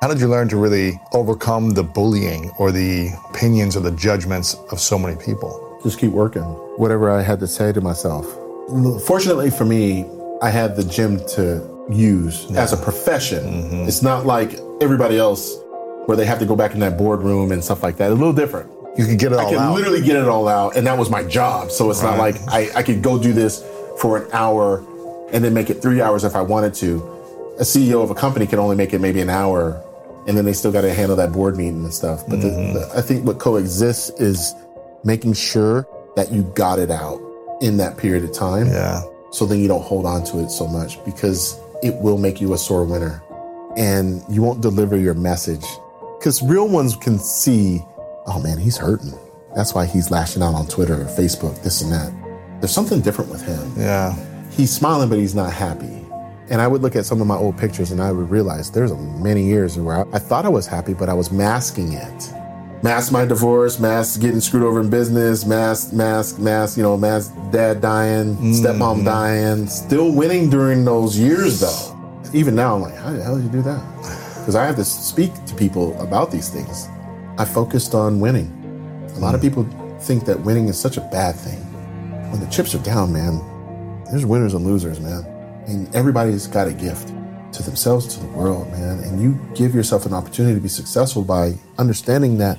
How did you learn to really overcome the bullying or the opinions or the judgments of so many people? Just keep working. Whatever I had to say to myself. Fortunately for me, I had the gym to use yeah. as a profession. Mm-hmm. It's not like everybody else where they have to go back in that boardroom and stuff like that. A little different. You could get it all I could out. literally get it all out, and that was my job. So it's right. not like I, I could go do this for an hour and then make it three hours if I wanted to. A CEO of a company can only make it maybe an hour and then they still got to handle that board meeting and stuff. But mm-hmm. the, the, I think what coexists is making sure that you got it out in that period of time. Yeah. So then you don't hold on to it so much because it will make you a sore winner and you won't deliver your message. Because real ones can see, oh man, he's hurting. That's why he's lashing out on Twitter or Facebook, this and that. There's something different with him. Yeah. He's smiling, but he's not happy. And I would look at some of my old pictures and I would realize there's many years where I, I thought I was happy, but I was masking it. Mask my divorce, mask getting screwed over in business, mask, mask, mask, you know, mask dad dying, mm-hmm. stepmom dying, still winning during those years though. Even now, I'm like, how the hell did you do that? Because I have to speak to people about these things. I focused on winning. A lot of people think that winning is such a bad thing. When the chips are down, man, there's winners and losers, man. And everybody's got a gift to themselves, to the world, man. And you give yourself an opportunity to be successful by understanding that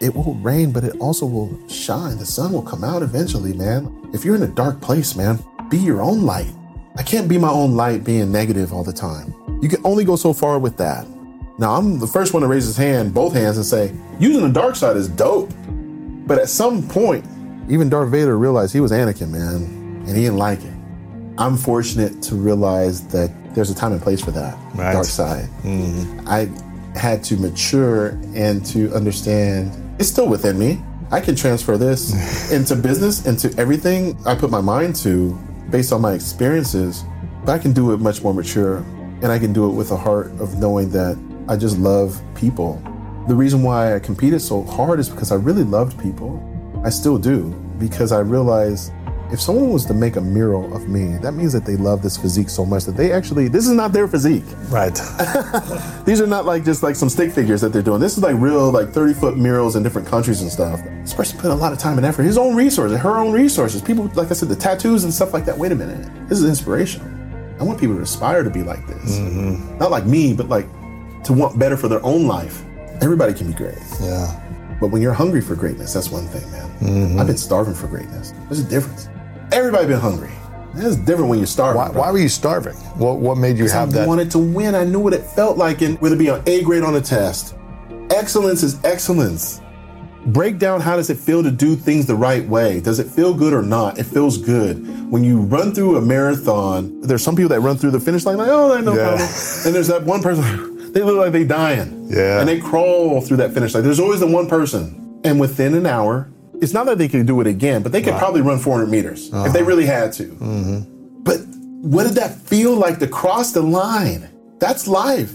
it will rain, but it also will shine. The sun will come out eventually, man. If you're in a dark place, man, be your own light. I can't be my own light being negative all the time. You can only go so far with that. Now, I'm the first one to raise his hand, both hands, and say, using the dark side is dope. But at some point, even Darth Vader realized he was Anakin, man, and he didn't like it. I'm fortunate to realize that there's a time and place for that right. dark side. Mm-hmm. I had to mature and to understand it's still within me. I can transfer this into business, into everything I put my mind to based on my experiences, but I can do it much more mature and I can do it with a heart of knowing that I just love people. The reason why I competed so hard is because I really loved people. I still do because I realized if someone was to make a mural of me, that means that they love this physique so much that they actually, this is not their physique. Right. These are not like just like some stick figures that they're doing. This is like real, like 30 foot murals in different countries and stuff. This person put a lot of time and effort, his own resources, her own resources. People, like I said, the tattoos and stuff like that. Wait a minute. This is inspirational. I want people to aspire to be like this. Mm-hmm. Not like me, but like to want better for their own life. Everybody can be great. Yeah. But when you're hungry for greatness, that's one thing, man. Mm-hmm. I've been starving for greatness. There's a difference. Everybody been hungry. It's different when you're starving. Why, why, were you starving? What What made you have I that? I wanted to win. I knew what it felt like, and whether it be an A grade on a test. Excellence is excellence. Break down how does it feel to do things the right way? Does it feel good or not? It feels good. When you run through a marathon, there's some people that run through the finish line like, oh, no yeah. problem. And there's that one person, they look like they dying. Yeah. And they crawl through that finish line. There's always the one person. And within an hour, it's not that they could do it again, but they could right. probably run 400 meters uh-huh. if they uh-huh. really had to. Mm-hmm. But what did that feel like to cross the line? That's life.